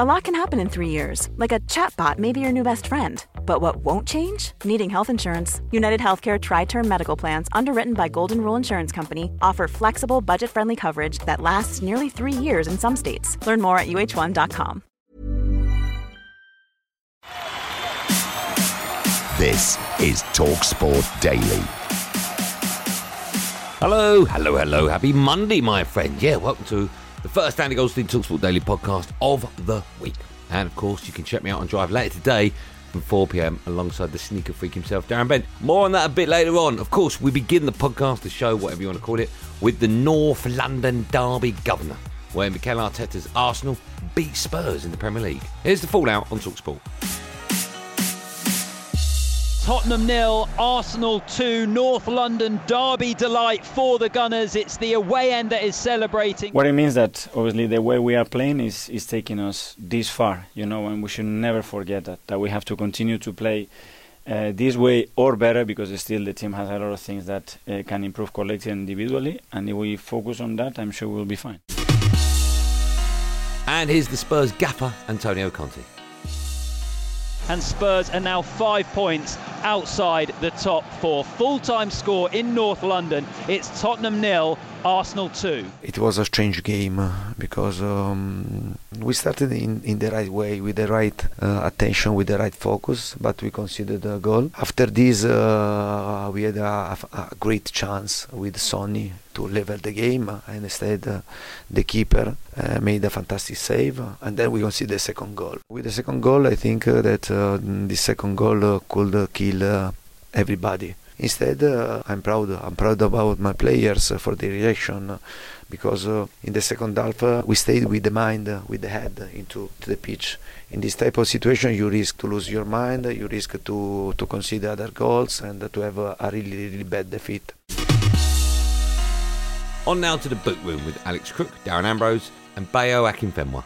A lot can happen in three years, like a chatbot may be your new best friend. But what won't change? Needing health insurance. United Healthcare Tri Term Medical Plans, underwritten by Golden Rule Insurance Company, offer flexible, budget friendly coverage that lasts nearly three years in some states. Learn more at uh1.com. This is TalkSport Daily. Hello, hello, hello. Happy Monday, my friend. Yeah, welcome to the first Andy Goldstein Talksport Daily podcast of the week. And of course, you can check me out on Drive later today from 4 pm alongside the sneaker freak himself, Darren Bent. More on that a bit later on. Of course, we begin the podcast, the show, whatever you want to call it, with the North London Derby Governor, where Mikel Arteta's Arsenal beat Spurs in the Premier League. Here's the fallout on Talksport. Tottenham nil, Arsenal 2, North London derby delight for the Gunners. It's the away end that is celebrating. What it means that obviously the way we are playing is, is taking us this far, you know, and we should never forget that, that we have to continue to play uh, this way or better because still the team has a lot of things that uh, can improve collectively and individually. And if we focus on that, I'm sure we'll be fine. And here's the Spurs gaffer, Antonio Conte and Spurs are now five points outside the top four. Full time score in North London. It's Tottenham nil, Arsenal 2. It was a strange game uh, because um, we started in, in the right way, with the right uh, attention, with the right focus, but we conceded a goal. After this, uh, we had a, a, great chance with Sonny to level the game, and instead, uh, the keeper uh, made a fantastic save, and then we conceded the second goal. With the second goal, I think uh, that the second goal could kill everybody Instead, uh, I'm proud. I'm proud about my players for the reaction because uh, in the second half uh, we stayed with the mind, with the head into the pitch. In this type of situation, you risk to lose your mind, you risk to to consider other goals and to have a, a really really bad defeat. On now to the boot room with Alex Crook, Darren Ambrose, and Bayo Akinfenwa.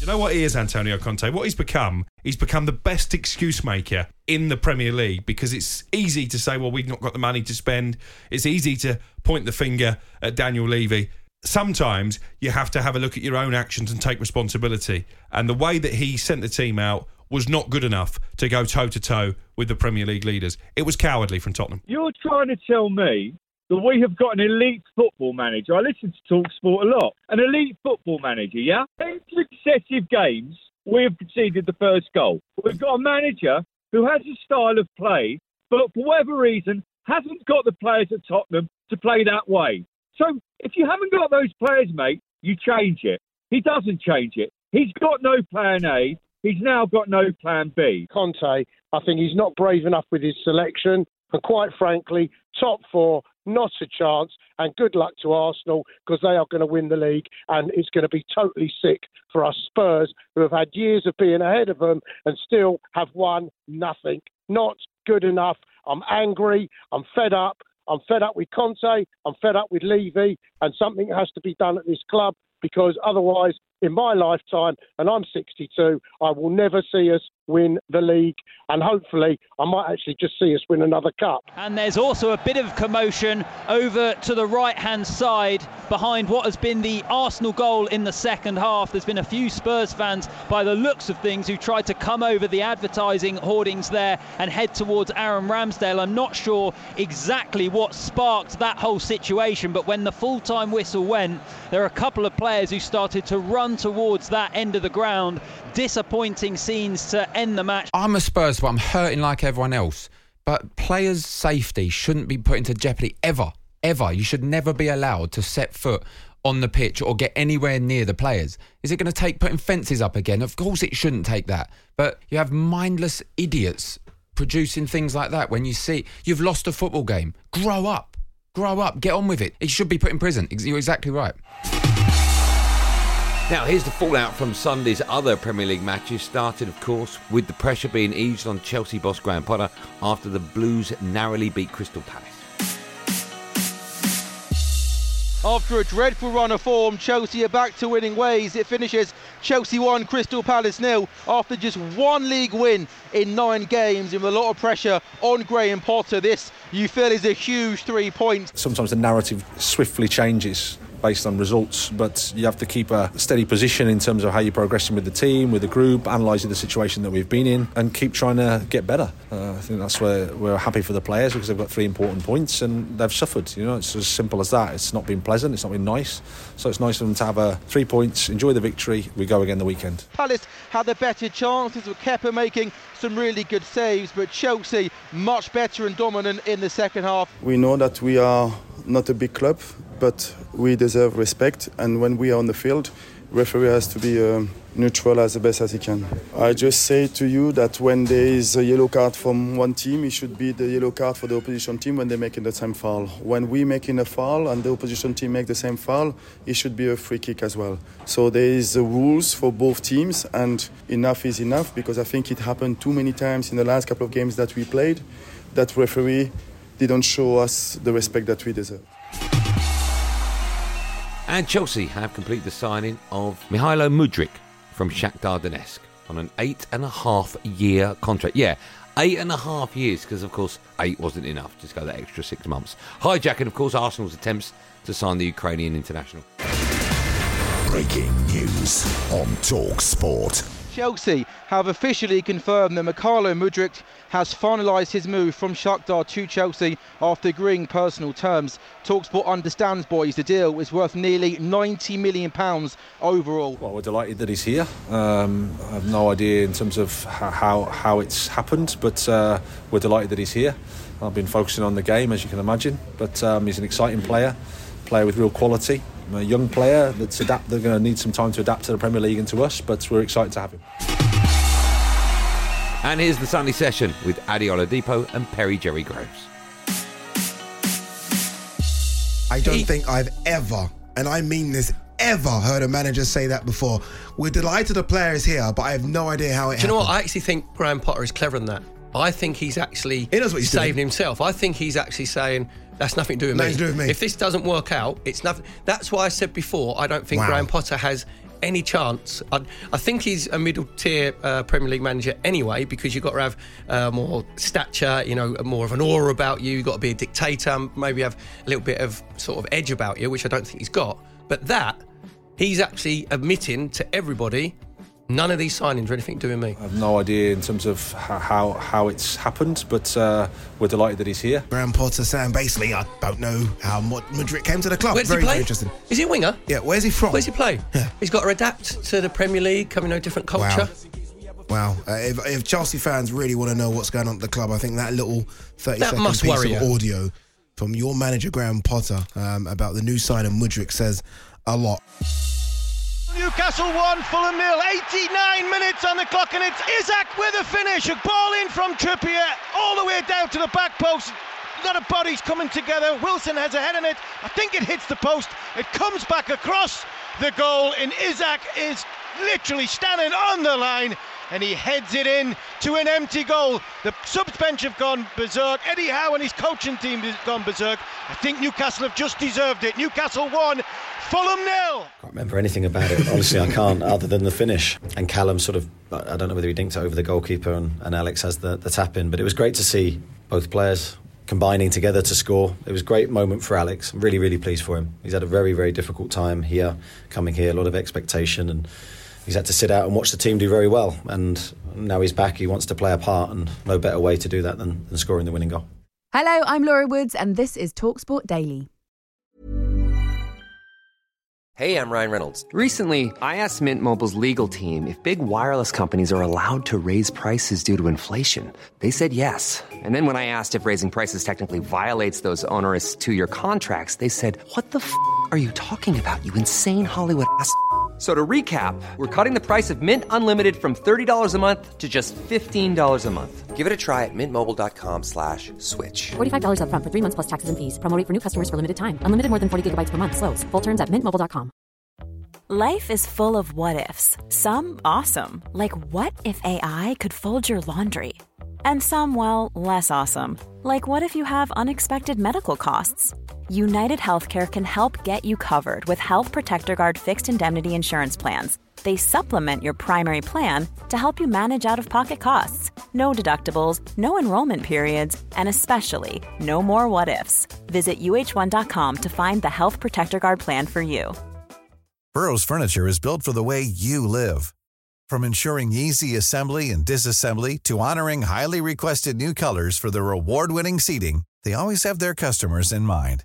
You know what he is, Antonio Conte? What he's become, he's become the best excuse maker in the Premier League because it's easy to say, well, we've not got the money to spend. It's easy to point the finger at Daniel Levy. Sometimes you have to have a look at your own actions and take responsibility. And the way that he sent the team out was not good enough to go toe to toe with the Premier League leaders. It was cowardly from Tottenham. You're trying to tell me that we have got an elite football manager. I listen to Talk Sport a lot. An elite football manager, yeah? In successive games, we have conceded the first goal. We've got a manager who has a style of play, but for whatever reason, hasn't got the players at Tottenham to play that way. So if you haven't got those players, mate, you change it. He doesn't change it. He's got no plan A. He's now got no plan B. Conte, I think he's not brave enough with his selection. And quite frankly, top four, not a chance. And good luck to Arsenal because they are going to win the league. And it's going to be totally sick for us Spurs, who have had years of being ahead of them and still have won nothing. Not good enough. I'm angry. I'm fed up. I'm fed up with Conte. I'm fed up with Levy. And something has to be done at this club because otherwise, in my lifetime, and I'm 62, I will never see us win the league, and hopefully, I might actually just see us win another cup. And there's also a bit of commotion over to the right hand side behind what has been the Arsenal goal in the second half. There's been a few Spurs fans, by the looks of things, who tried to come over the advertising hoardings there and head towards Aaron Ramsdale. I'm not sure exactly what sparked that whole situation, but when the full time whistle went, there are a couple of players who started to run towards that end of the ground. Disappointing scenes to end the match. I'm a Spurs, but I'm hurting like everyone else. But players' safety shouldn't be put into jeopardy ever. Ever. You should never be allowed to set foot on the pitch or get anywhere near the players. Is it going to take putting fences up again? Of course it shouldn't take that. But you have mindless idiots producing things like that when you see you've lost a football game. Grow up. Grow up. Get on with it. It should be put in prison. You're exactly right. Now, here's the fallout from Sunday's other Premier League matches, started, of course, with the pressure being eased on Chelsea boss Graham Potter after the Blues narrowly beat Crystal Palace. After a dreadful run of form, Chelsea are back to winning ways. It finishes Chelsea 1, Crystal Palace nil after just one league win in nine games and with a lot of pressure on Graham Potter. This, you feel, is a huge three points. Sometimes the narrative swiftly changes based on results, but you have to keep a steady position in terms of how you're progressing with the team, with the group, analysing the situation that we've been in, and keep trying to get better. Uh, I think that's where we're happy for the players because they've got three important points and they've suffered. You know, it's as simple as that. It's not been pleasant, it's not been nice. So it's nice for them to have a three points, enjoy the victory. We go again the weekend. Palace had the better chances with Kepa making some really good saves, but Chelsea much better and dominant in the second half. We know that we are not a big club, but we deserve respect. And when we are on the field, referee has to be um, neutral as the best as he can. I just say to you that when there is a yellow card from one team, it should be the yellow card for the opposition team when they're making the same foul. When we making a foul and the opposition team make the same foul, it should be a free kick as well. So there is rules for both teams, and enough is enough because I think it happened too many times in the last couple of games that we played that referee didn't show us the respect that we deserve. And Chelsea have completed the signing of Mykhailo Mudryk from Shakhtar Donetsk on an eight and a half year contract. Yeah, eight and a half years, because of course eight wasn't enough. Just go that extra six months. Hijacking, of course, Arsenal's attempts to sign the Ukrainian international. Breaking news on Talk Sport. Chelsea have officially confirmed that Mykhailo Mudryk has finalised his move from Shakhtar to Chelsea after agreeing personal terms. Talksport understands, boys, the deal is worth nearly 90 million pounds overall. Well, we're delighted that he's here. Um, I have no idea in terms of how how it's happened, but uh, we're delighted that he's here. I've been focusing on the game, as you can imagine, but um, he's an exciting player, player with real quality a young player that's adapt. They're going to need some time to adapt to the Premier League and to us, but we're excited to have him. And here's the Sunday session with Ade Oladipo and Perry Jerry Groves. I don't think I've ever, and I mean this, ever heard a manager say that before. We're delighted the player is here, but I have no idea how it Do you know what? I actually think Graham Potter is clever in that. I think he's actually He knows what he's saving doing. himself. I think he's actually saying that's nothing to do with Nothing me. to do with me. If this doesn't work out, it's nothing. That's why I said before. I don't think Wow. Graham Potter has any chance. I, I think he's a middle tier uh, Premier League manager anyway because you've got to have uh, more stature, you know, more of an aura about you. You've got to be a dictator, maybe have a little bit of sort of edge about you, which I don't think he's got. But that he's actually admitting to everybody. None of these signings are anything to do me. I have no idea in terms of how how, how it's happened, but uh, we're delighted that he's here. Graham Potter saying basically, I don't know how Madrid came to the club. Where's very, he play? very interesting. Is he a winger? Yeah, where's he from? Where's he play? He's got to adapt to the Premier League, coming to a different culture. Wow. Uh, if, if Chelsea fans really want to know what's going on at the club, I think that little 30 That second piece worry of you. audio from your manager, Graham Potter, um, about the new sign of Mudryk says a lot. Newcastle 1, Fulham nil. 89 minutes on the clock, and it's Isak with a finish. A ball in from Trippier, all the way down to the back post. A lot of bodies coming together. Wilson has a head on it. I think it hits the post. It comes back across the goal, and Isak is literally standing on the line. And he heads it in to an empty goal. The subs bench have gone berserk. Eddie Howe and his coaching team have gone berserk. I think Newcastle have just deserved it. Newcastle won, Fulham nil. can't remember anything about it. Honestly, I can't, other than the finish. And Callum sort of, I don't know whether he dinked it over the goalkeeper and, and Alex has the, the tap in, but it was great to see both players combining together to score. It was a great moment for Alex. I'm really, really pleased for him. He's had a very, very difficult time here, coming here, a lot of expectation, and he's had to sit out and watch the team do very well. And now he's back, he wants to play a part, and no better way to do that than, than scoring the winning goal. Hello, I'm Laura Woods, and this is Talksport Daily. Hey, I'm Ryan Reynolds. Recently, I asked Mint Mobile's legal team if big wireless companies are allowed to raise prices due to inflation. They said yes. And then when I asked if raising prices technically violates those onerous two year contracts, they said, What the f are you talking about, you insane Hollywood ass? F- So to recap, we're cutting the price of Mint Unlimited from $30 a month to just $15 a month. Give it a try at mintmobile.com slash switch. $45 upfront for three months plus taxes and fees. Promo for new customers for limited time. Unlimited more than 40 gigabytes per month. Slows. Full terms at mintmobile.com. Life is full of what ifs. Some awesome, like what if AI could fold your laundry? And some, well, less awesome, like what if you have unexpected medical costs? United Healthcare can help get you covered with Health Protector Guard fixed indemnity insurance plans. They supplement your primary plan to help you manage out of pocket costs. No deductibles, no enrollment periods, and especially no more what ifs. Visit uh1.com to find the Health Protector Guard plan for you. Burrow's furniture is built for the way you live. From ensuring easy assembly and disassembly to honoring highly requested new colors for their award-winning seating, they always have their customers in mind.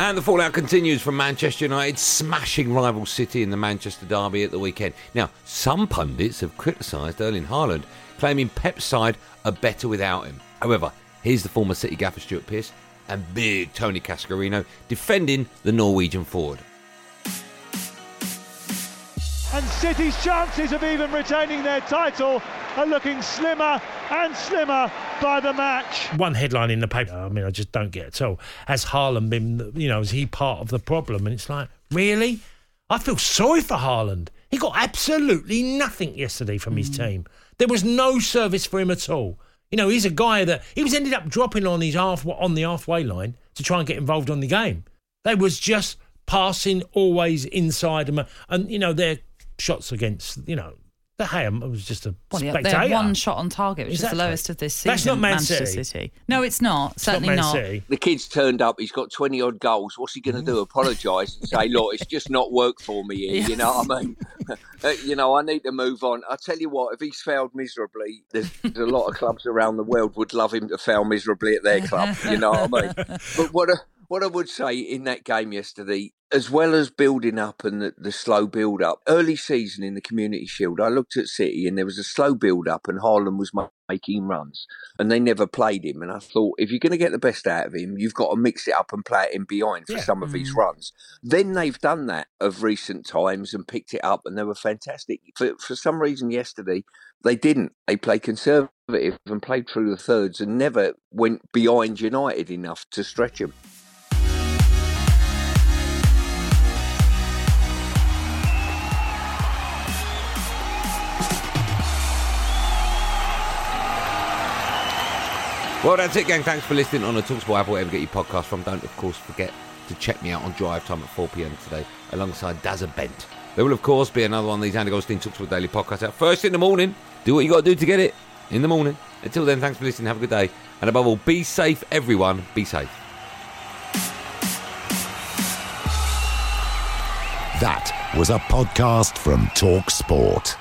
And the fallout continues from Manchester United smashing rival City in the Manchester Derby at the weekend. Now, some pundits have criticised Erling Haaland, claiming Pep's side are better without him. However, here's the former City gaffer Stuart Pearce and big Tony Cascarino defending the Norwegian forward. And City's chances of even retaining their title are looking slimmer and slimmer by the match. One headline in the paper, I mean, I just don't get it at all. Has Haaland been, you know, is he part of the problem? And it's like, really? I feel sorry for Haaland. He got absolutely nothing yesterday from his hmm. team. There was no service for him at all. You know, he's a guy that he was ended up dropping on his half on the halfway line to try and get involved on the game. They was just passing always inside him, and you know their shots against you know the Ham was just a Well, yeah, spectator. they're one shot on target, which is the lowest of this season. That's not Man Manchester City. No, it's not. Certainly not. The kid's turned up. He's got twenty odd goals. What's he going to do? Apologise and say, "Look, it's just not worked for me." Here. You know what I mean? Uh, you know, I need to move on. I tell you what, if he's failed miserably, there's, there's a lot of clubs around the world would love him to fail miserably at their club. You know what I mean? But what I, what I would say in that game yesterday, as well as building up and the, the slow build up, early season in the Community Shield, I looked at City and there was a slow build up, and Haaland was making runs, and they never played him. And I thought, if you're going to get the best out of him, you've got to mix it up and play it in behind for some of his mm. runs. Then they've done that of recent times and picked it up, and they were fantastic. For, for some reason, yesterday they didn't. They played conservative and played through the thirds and never went behind United enough to stretch them. Well, that's it, gang. Thanks for listening on the Talksport app, wherever you get your podcast from. Don't, of course, forget to check me out on Drive Time at 4 pm today alongside Dazza Bent. There will, of course, be another one of these Andy Goldstein Talksport Daily podcasts out first in the morning. Do what you got to do to get it in the morning. Until then, thanks for listening. Have a good day. And above all, be safe, everyone. Be safe. That was a podcast from Talk Sport.